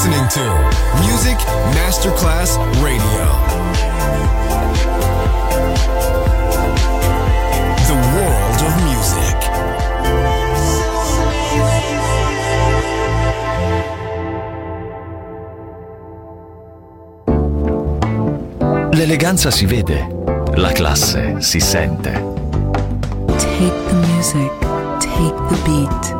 listening to Music Masterclass Radio. The world of music. L'eleganza si vede, la classe si sente. Take the music, take the beat.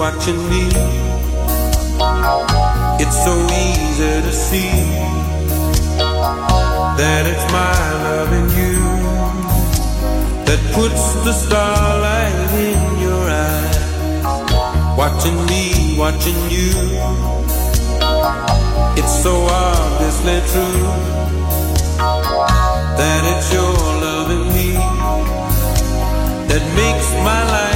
watching you. It's so easy to see that it's my loving you that puts the starlight in your eyes. Watching me, watching you. It's so obviously true that it's your loving me that makes my life.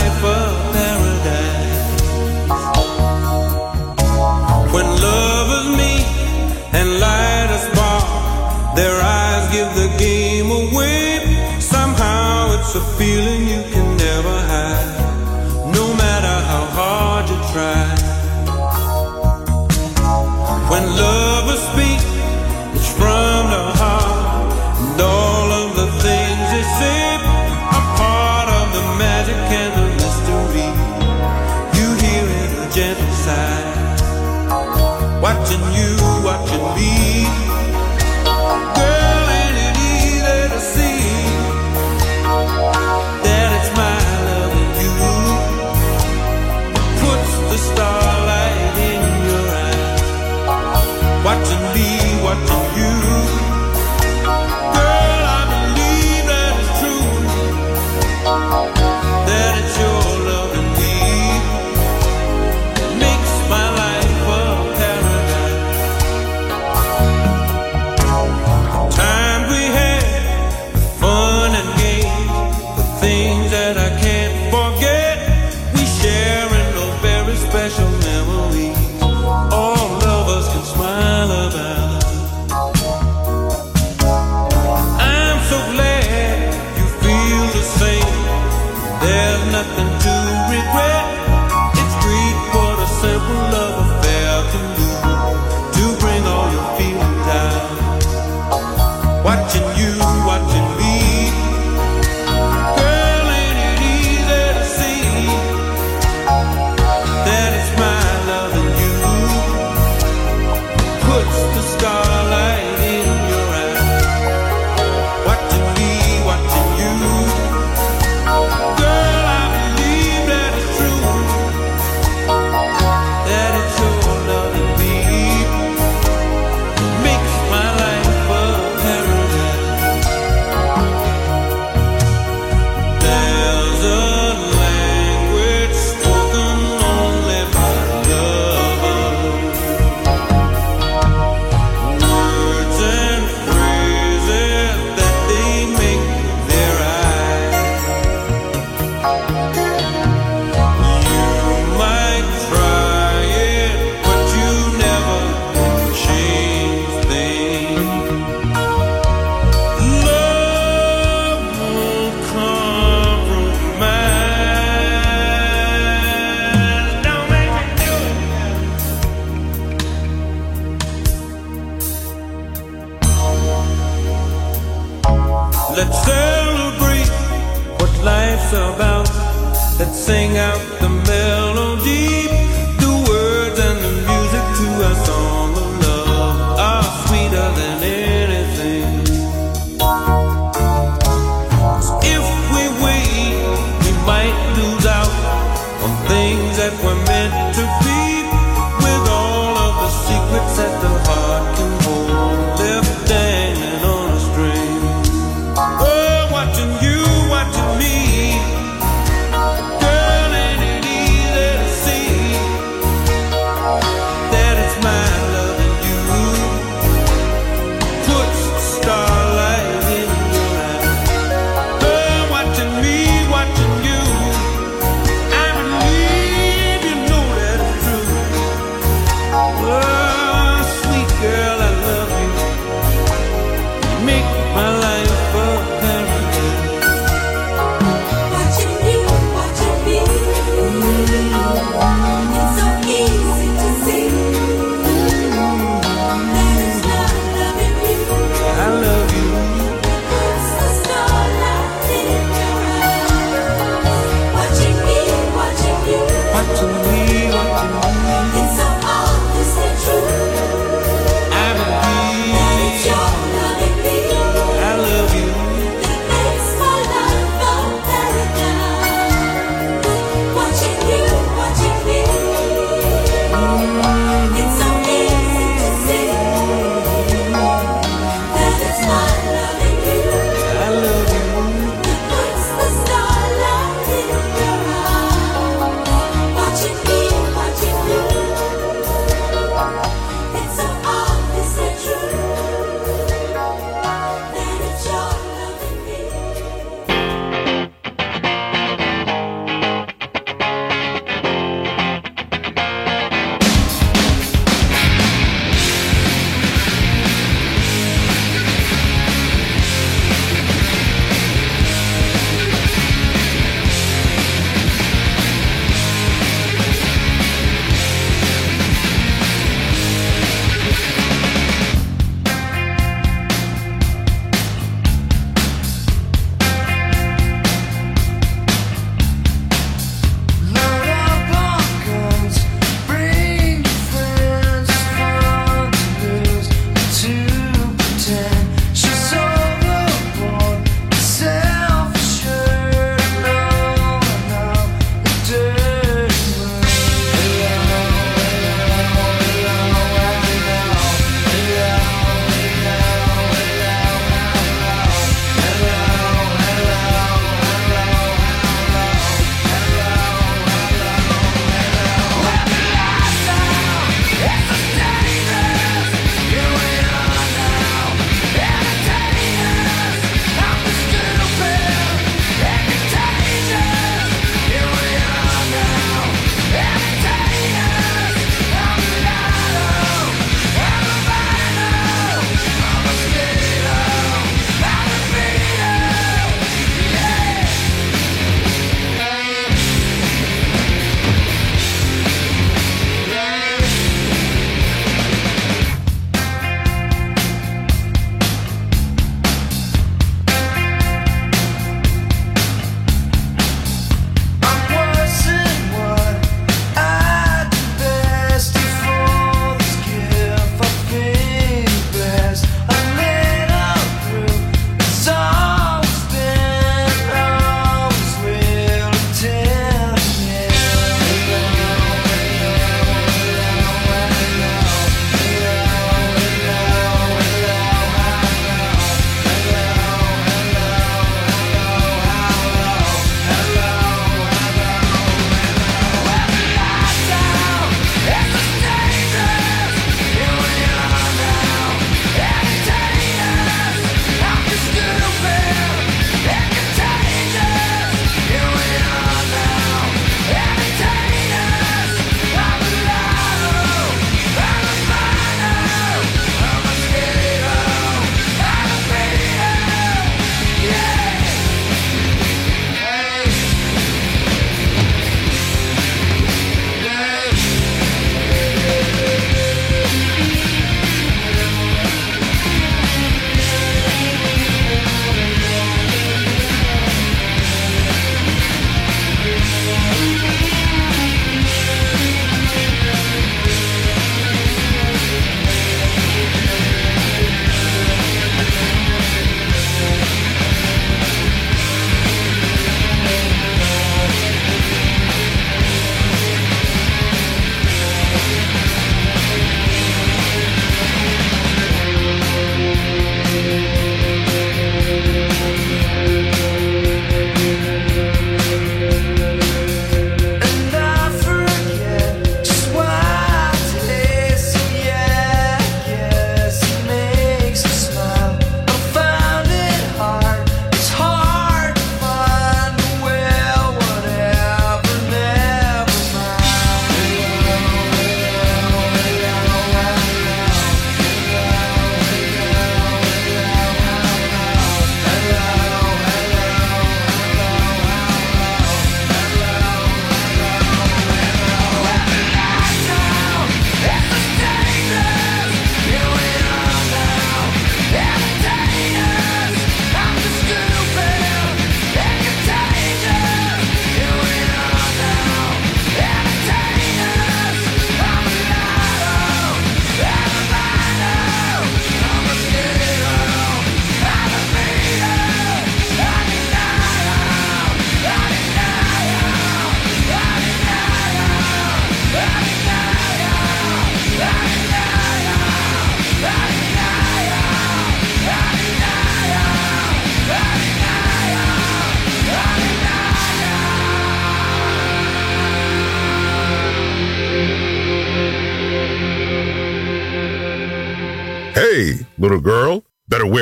that sing out the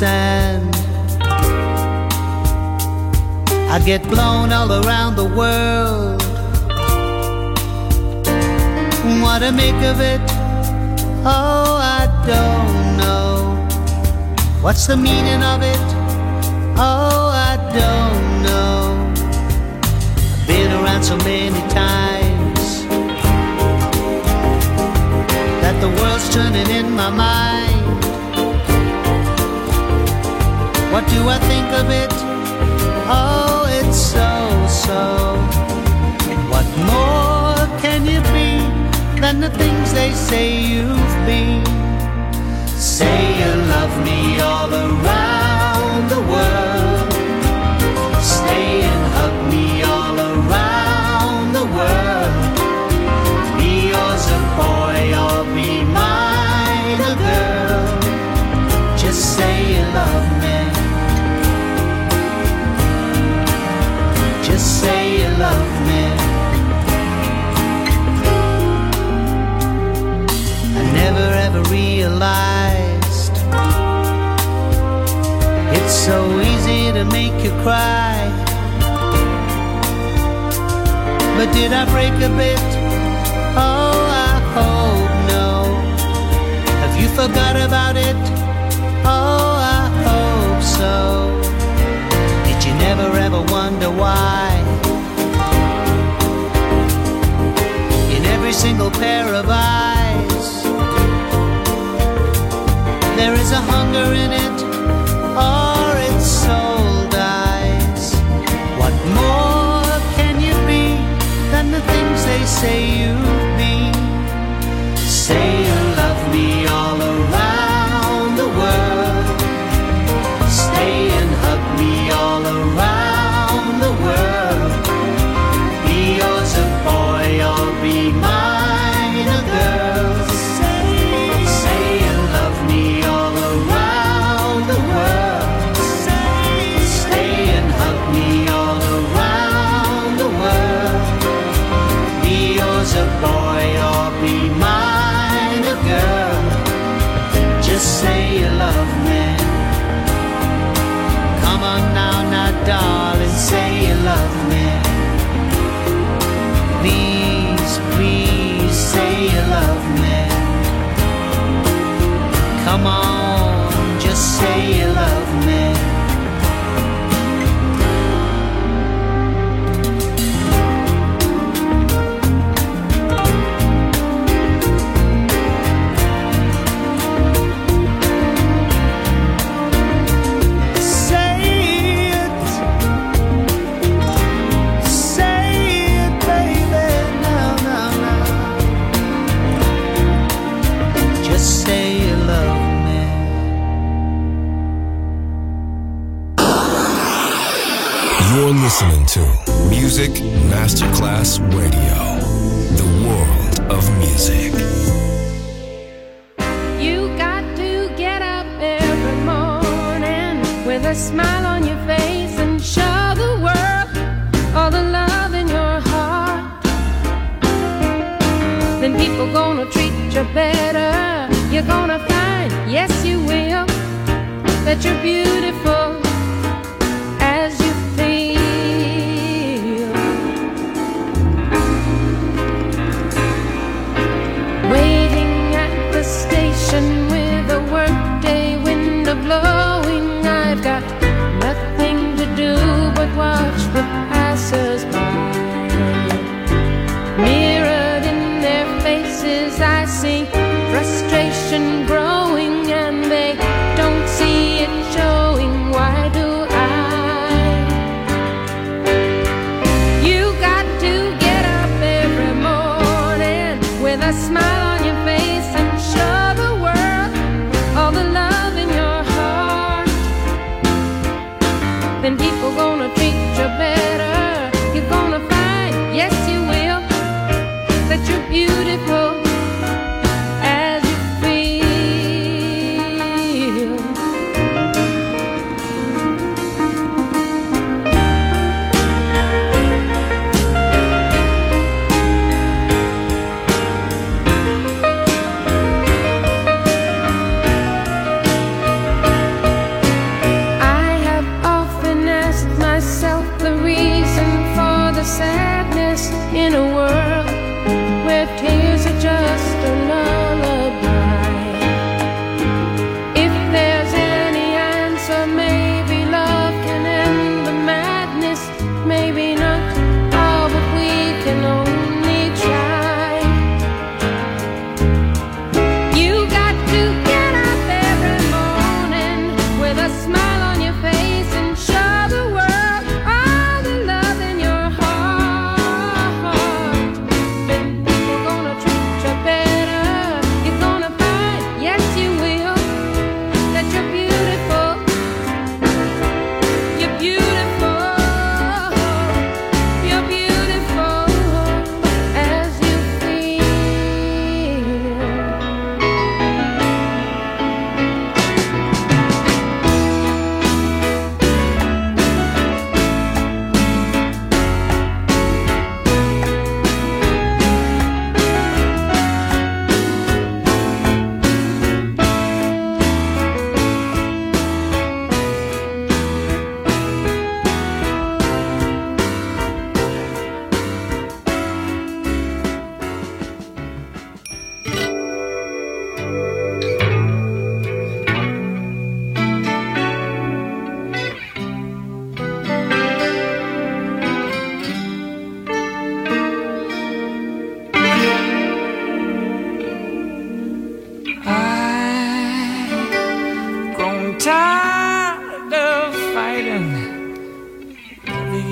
Sand. I get blown all around the world. What to make of it? Oh, I don't know. What's the meaning of it? Oh, I don't know. I've been around so many times that the world's turning in my mind. What do I think of it? Oh, it's so, so. What more can you be than the things they say you've been? Say you love me make you cry. But did I break a bit? Oh, I hope no. Have you forgot about it? Oh, I hope so. Did you never ever wonder why? In every single pair of eyes, there is a hunger in it, or say you've been? Say you love me say you love me. Come on now, now, darling, say you love me. Please, please say you love me. Come on, just say you love me. You're listening to Music Masterclass Radio, the world of music. You got to get up every morning with a smile on your face and show the world all the love in your heart. Then people gonna treat you better. You're gonna find, yes, you will, that you're beautiful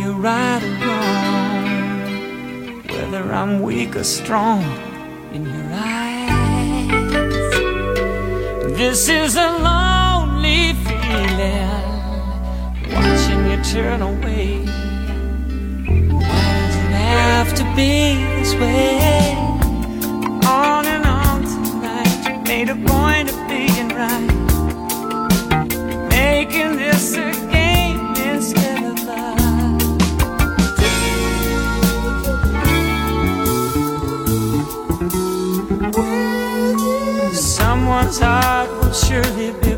you right or wrong, whether I'm weak or strong in your eyes. This is a lonely feeling, watching you turn away. Why does it have to be this way? On and on tonight, you made a point of being right, making this. a. one's heart will surely be